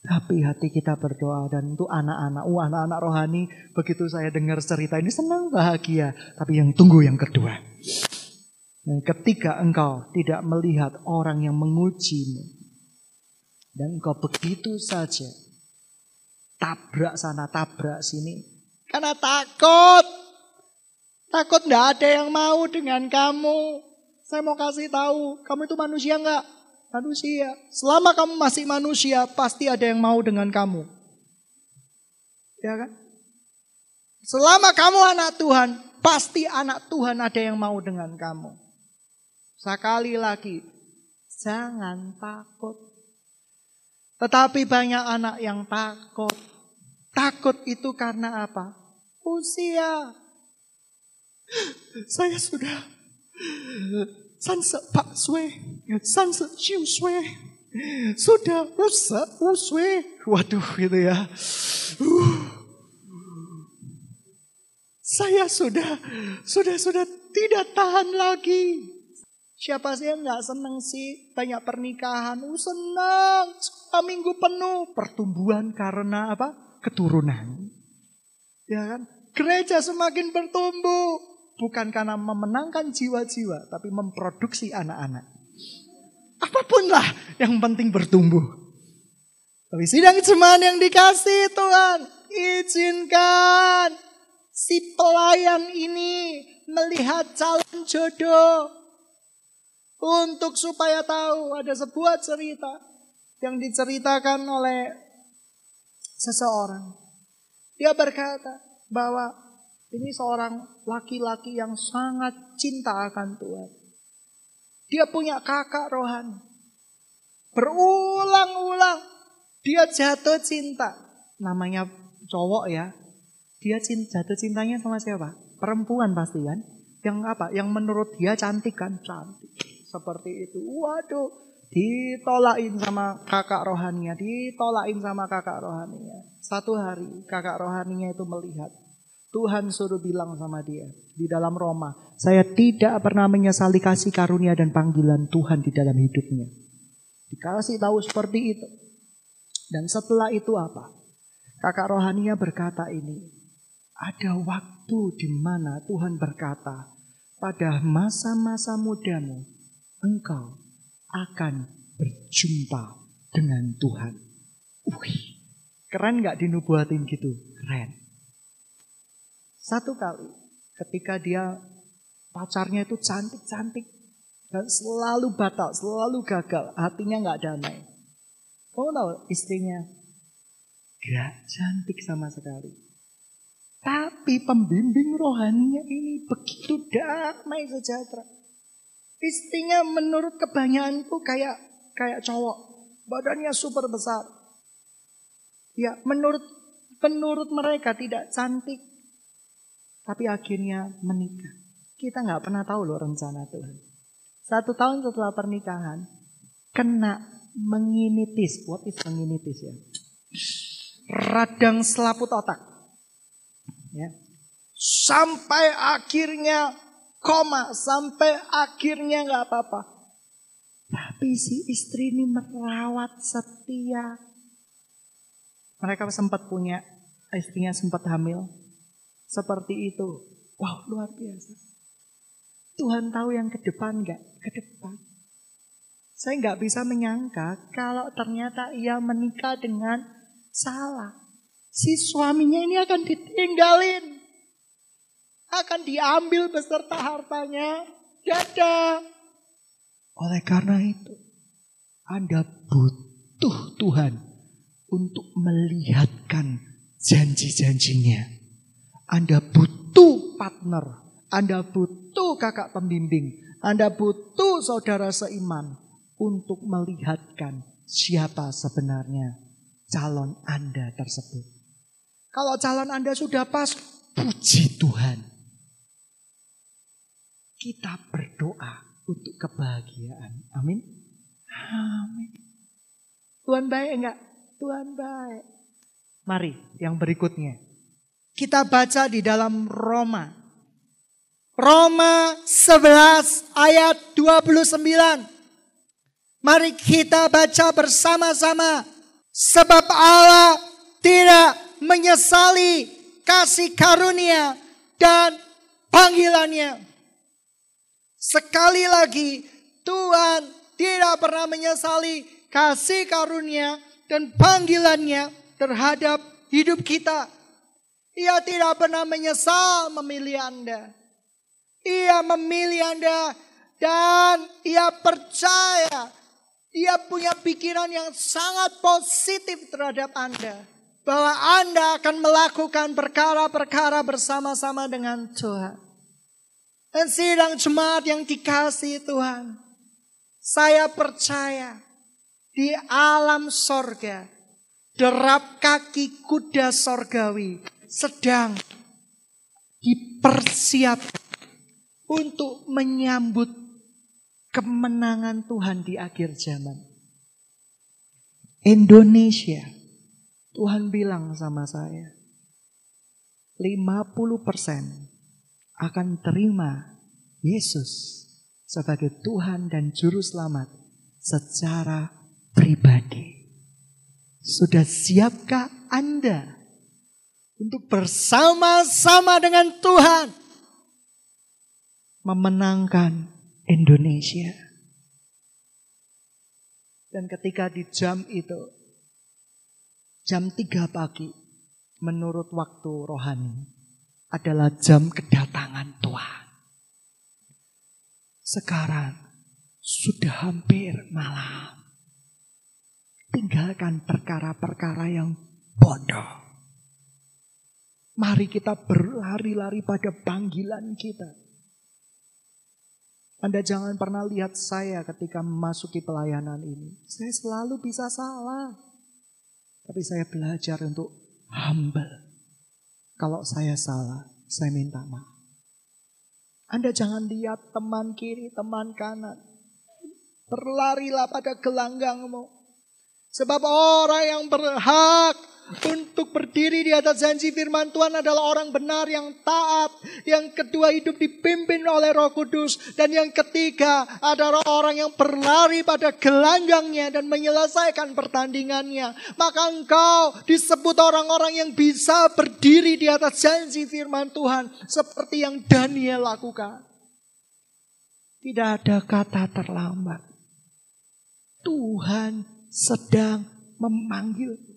Tapi hati kita berdoa dan itu anak-anak, uh, anak-anak rohani begitu saya dengar cerita ini senang bahagia. Tapi yang tunggu yang kedua. Dan ketika engkau tidak melihat orang yang mengujimu dan engkau begitu saja tabrak sana tabrak sini karena takut takut tidak ada yang mau dengan kamu. Saya mau kasih tahu, kamu itu manusia enggak? Manusia. Selama kamu masih manusia, pasti ada yang mau dengan kamu. Ya kan? Selama kamu anak Tuhan, pasti anak Tuhan ada yang mau dengan kamu. Sekali lagi, jangan takut. Tetapi banyak anak yang takut. Takut itu karena apa? Usia. Saya sudah sanse pak sue, sanse ciu sue. Sudah usa uswe. Waduh gitu ya. Uh. Saya sudah sudah sudah tidak tahan lagi. Siapa sih yang nggak seneng sih banyak pernikahan? Uh, senang, minggu penuh pertumbuhan karena apa? Keturunan. Ya kan? Gereja semakin bertumbuh, bukan karena memenangkan jiwa-jiwa, tapi memproduksi anak-anak. Apa pun lah yang penting bertumbuh. Tapi sidang jemaat yang dikasih Tuhan, izinkan si pelayan ini melihat calon jodoh untuk supaya tahu ada sebuah cerita yang diceritakan oleh seseorang. Dia berkata bahwa ini seorang laki-laki yang sangat cinta akan Tuhan. Dia punya kakak rohani. Berulang-ulang dia jatuh cinta. Namanya cowok ya. Dia jatuh cintanya sama siapa? Perempuan pasti kan? Yang apa? Yang menurut dia cantik kan? Cantik. Seperti itu. Waduh. Ditolain sama kakak rohaninya. Ditolain sama kakak rohaninya. Satu hari kakak rohaninya itu melihat Tuhan suruh bilang sama dia di dalam Roma, saya tidak pernah menyesali kasih karunia dan panggilan Tuhan di dalam hidupnya. Dikasih tahu seperti itu. Dan setelah itu apa? Kakak rohania berkata ini, ada waktu di mana Tuhan berkata, pada masa-masa mudamu, engkau akan berjumpa dengan Tuhan. Wih, keren gak dinubuatin gitu? Keren. Satu kali ketika dia pacarnya itu cantik-cantik dan selalu batal, selalu gagal, hatinya nggak damai. Kamu tahu istrinya gak cantik sama sekali. Tapi pembimbing rohaninya ini begitu damai sejahtera. Istrinya menurut kebanyakan itu kayak kayak cowok, badannya super besar. Ya, menurut menurut mereka tidak cantik, tapi akhirnya menikah. Kita nggak pernah tahu loh rencana Tuhan. Satu tahun setelah pernikahan, kena menginitis. What is menginitis ya? radang selaput otak. Ya. Sampai akhirnya koma, sampai akhirnya nggak apa-apa. Tapi si istri ini merawat setia. Mereka sempat punya, istrinya sempat hamil. Seperti itu. Wow, luar biasa. Tuhan tahu yang ke depan nggak? Ke depan. Saya nggak bisa menyangka kalau ternyata ia menikah dengan salah. Si suaminya ini akan ditinggalin. Akan diambil beserta hartanya. Dada. Oleh karena itu, Anda butuh Tuhan untuk melihatkan janji-janjinya. Anda butuh partner. Anda butuh kakak pembimbing. Anda butuh saudara seiman untuk melihatkan siapa sebenarnya calon Anda tersebut. Kalau calon Anda sudah pas, puji Tuhan. Kita berdoa untuk kebahagiaan. Amin. Amin. Tuhan baik enggak? Tuhan baik. Mari yang berikutnya. Kita baca di dalam Roma. Roma 11 ayat 29. Mari kita baca bersama-sama. Sebab Allah tidak menyesali kasih karunia dan panggilannya. Sekali lagi, Tuhan tidak pernah menyesali kasih karunia dan panggilannya terhadap hidup kita. Ia tidak pernah menyesal memilih Anda. Ia memilih Anda dan ia percaya dia punya pikiran yang sangat positif terhadap Anda. Bahwa Anda akan melakukan perkara-perkara bersama-sama dengan Tuhan. Dan sidang jemaat yang dikasih Tuhan. Saya percaya di alam sorga. Derap kaki kuda sorgawi sedang dipersiapkan untuk menyambut kemenangan Tuhan di akhir zaman. Indonesia, Tuhan bilang sama saya, 50% akan terima Yesus sebagai Tuhan dan Juru Selamat secara pribadi. Sudah siapkah Anda untuk bersama-sama dengan Tuhan memenangkan Indonesia. Dan ketika di jam itu, jam 3 pagi, menurut waktu rohani, adalah jam kedatangan Tuhan. Sekarang sudah hampir malam. Tinggalkan perkara-perkara yang bodoh. Mari kita berlari-lari pada panggilan kita. Anda jangan pernah lihat saya ketika memasuki pelayanan ini. Saya selalu bisa salah. Tapi saya belajar untuk humble. Kalau saya salah, saya minta maaf. Anda jangan lihat teman kiri, teman kanan. Berlarilah pada gelanggangmu. Sebab orang yang berhak untuk berdiri di atas janji firman Tuhan adalah orang benar yang taat. Yang kedua hidup dipimpin oleh roh kudus. Dan yang ketiga adalah orang yang berlari pada gelanggangnya dan menyelesaikan pertandingannya. Maka engkau disebut orang-orang yang bisa berdiri di atas janji firman Tuhan. Seperti yang Daniel lakukan. Tidak ada kata terlambat. Tuhan sedang memanggil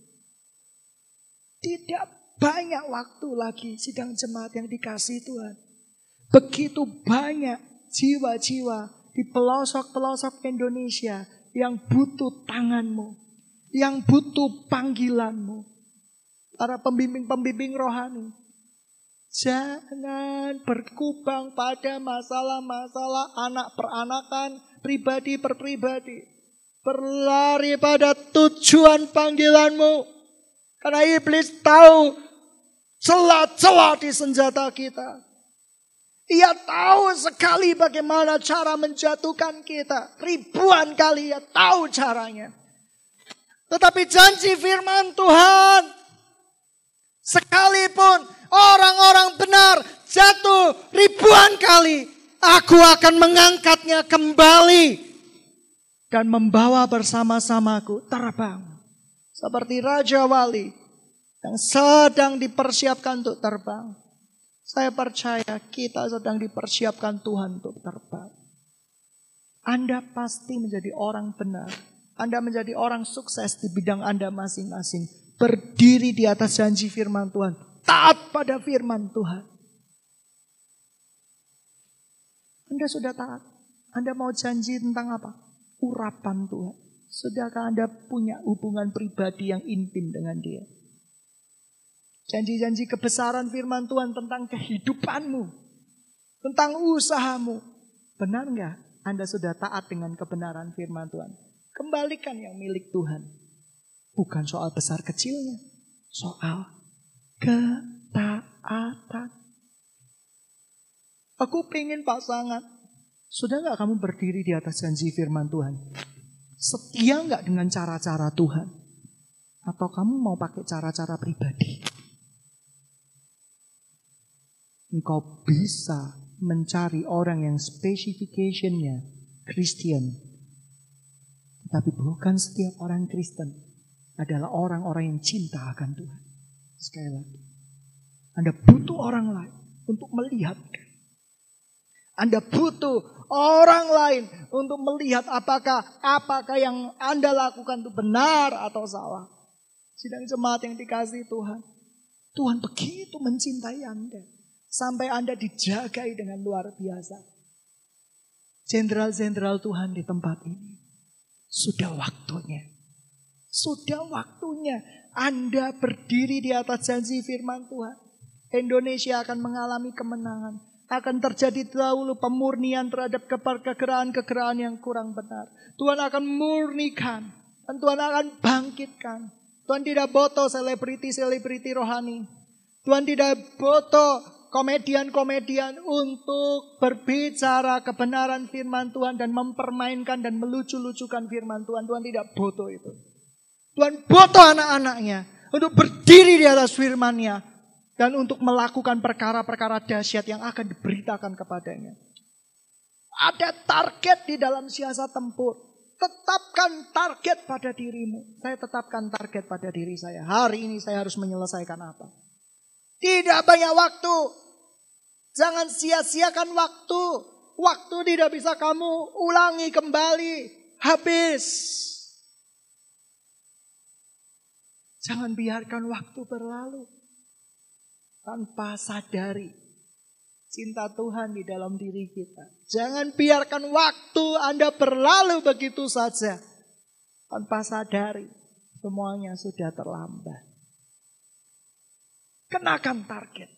tidak banyak waktu lagi sidang jemaat yang dikasih Tuhan. Begitu banyak jiwa-jiwa di pelosok-pelosok Indonesia yang butuh tanganmu. Yang butuh panggilanmu. Para pembimbing-pembimbing rohani. Jangan berkubang pada masalah-masalah anak peranakan, pribadi per pribadi. Berlari pada tujuan panggilanmu. Karena iblis tahu celah-celah di senjata kita. Ia tahu sekali bagaimana cara menjatuhkan kita. Ribuan kali ia tahu caranya. Tetapi janji firman Tuhan Sekalipun orang-orang benar jatuh ribuan kali, aku akan mengangkatnya kembali dan membawa bersama-samaku terbang. Seperti Raja Wali yang sedang dipersiapkan untuk terbang. Saya percaya kita sedang dipersiapkan Tuhan untuk terbang. Anda pasti menjadi orang benar. Anda menjadi orang sukses di bidang Anda masing-masing. Berdiri di atas janji firman Tuhan. Taat pada firman Tuhan. Anda sudah taat. Anda mau janji tentang apa? Urapan Tuhan. Sudahkah Anda punya hubungan pribadi yang intim dengan dia? Janji-janji kebesaran firman Tuhan tentang kehidupanmu. Tentang usahamu. Benar nggak? Anda sudah taat dengan kebenaran firman Tuhan. Kembalikan yang milik Tuhan. Bukan soal besar kecilnya. Soal ketaatan. Aku pengen pasangan. Sudah nggak kamu berdiri di atas janji firman Tuhan? Setia nggak dengan cara-cara Tuhan? Atau kamu mau pakai cara-cara pribadi? Engkau bisa mencari orang yang spesifikasinya Kristen. Tapi bukan setiap orang Kristen adalah orang-orang yang cinta akan Tuhan. Sekali lagi. Anda butuh orang lain untuk melihat. Anda butuh orang lain untuk melihat apakah apakah yang Anda lakukan itu benar atau salah. Sidang jemaat yang dikasih Tuhan. Tuhan begitu mencintai Anda. Sampai Anda dijagai dengan luar biasa. Jenderal-jenderal Tuhan di tempat ini. Sudah waktunya. Sudah waktunya Anda berdiri di atas janji firman Tuhan. Indonesia akan mengalami kemenangan. Akan terjadi dahulu pemurnian terhadap kegeraan-kegeraan yang kurang benar. Tuhan akan murnikan. Dan Tuhan akan bangkitkan. Tuhan tidak boto selebriti-selebriti rohani. Tuhan tidak boto komedian-komedian untuk berbicara kebenaran firman Tuhan dan mempermainkan dan melucu-lucukan firman Tuhan. Tuhan tidak butuh itu. Tuhan butuh anak-anaknya untuk berdiri di atas firman-Nya dan untuk melakukan perkara-perkara dahsyat yang akan diberitakan kepadanya. Ada target di dalam siasat tempur. Tetapkan target pada dirimu. Saya tetapkan target pada diri saya. Hari ini saya harus menyelesaikan apa? Tidak banyak waktu. Jangan sia-siakan waktu. Waktu tidak bisa kamu ulangi kembali. Habis. Jangan biarkan waktu berlalu. Tanpa sadari cinta Tuhan di dalam diri kita. Jangan biarkan waktu Anda berlalu begitu saja. Tanpa sadari semuanya sudah terlambat. Kenakan target.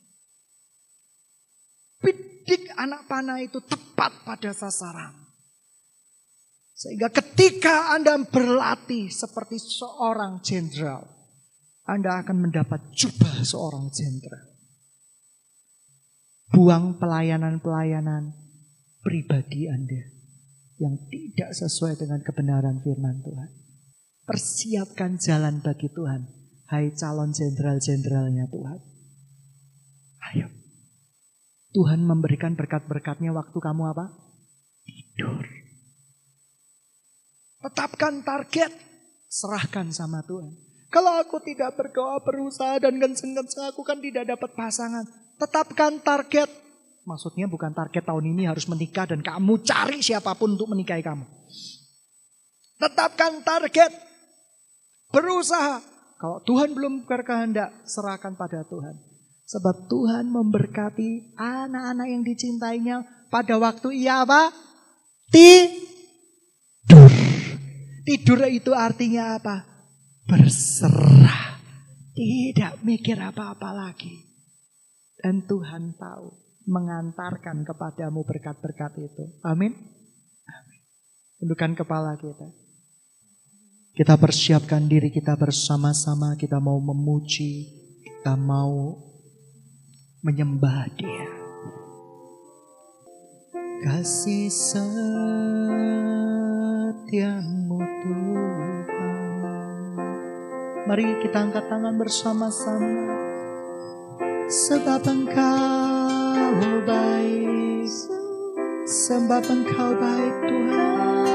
Bidik anak panah itu tepat pada sasaran. Sehingga ketika Anda berlatih seperti seorang jenderal, Anda akan mendapat jubah seorang jenderal. Buang pelayanan-pelayanan pribadi Anda yang tidak sesuai dengan kebenaran firman Tuhan. Persiapkan jalan bagi Tuhan. Hai calon jenderal-jenderalnya Tuhan. Ayo Tuhan memberikan berkat-berkatnya waktu kamu apa? Tidur. Tetapkan target. Serahkan sama Tuhan. Kalau aku tidak berdoa, berusaha dan kenceng-kenceng aku kan tidak dapat pasangan. Tetapkan target. Maksudnya bukan target tahun ini harus menikah dan kamu cari siapa pun untuk menikahi kamu. Tetapkan target. Berusaha. Kalau Tuhan belum berkehendak, serahkan pada Tuhan. Sebab Tuhan memberkati anak-anak yang dicintainya pada waktu ia apa? Tidur. Tidur itu artinya apa? Berserah. Tidak mikir apa-apa lagi. Dan Tuhan tahu mengantarkan kepadamu berkat-berkat itu. Amin. Amin. Tundukkan kepala kita. Kita persiapkan diri kita bersama-sama. Kita mau memuji. Kita mau menyembah dia. Kasih setiamu Tuhan. Mari kita angkat tangan bersama-sama. Sebab engkau baik Sebab engkau baik Tuhan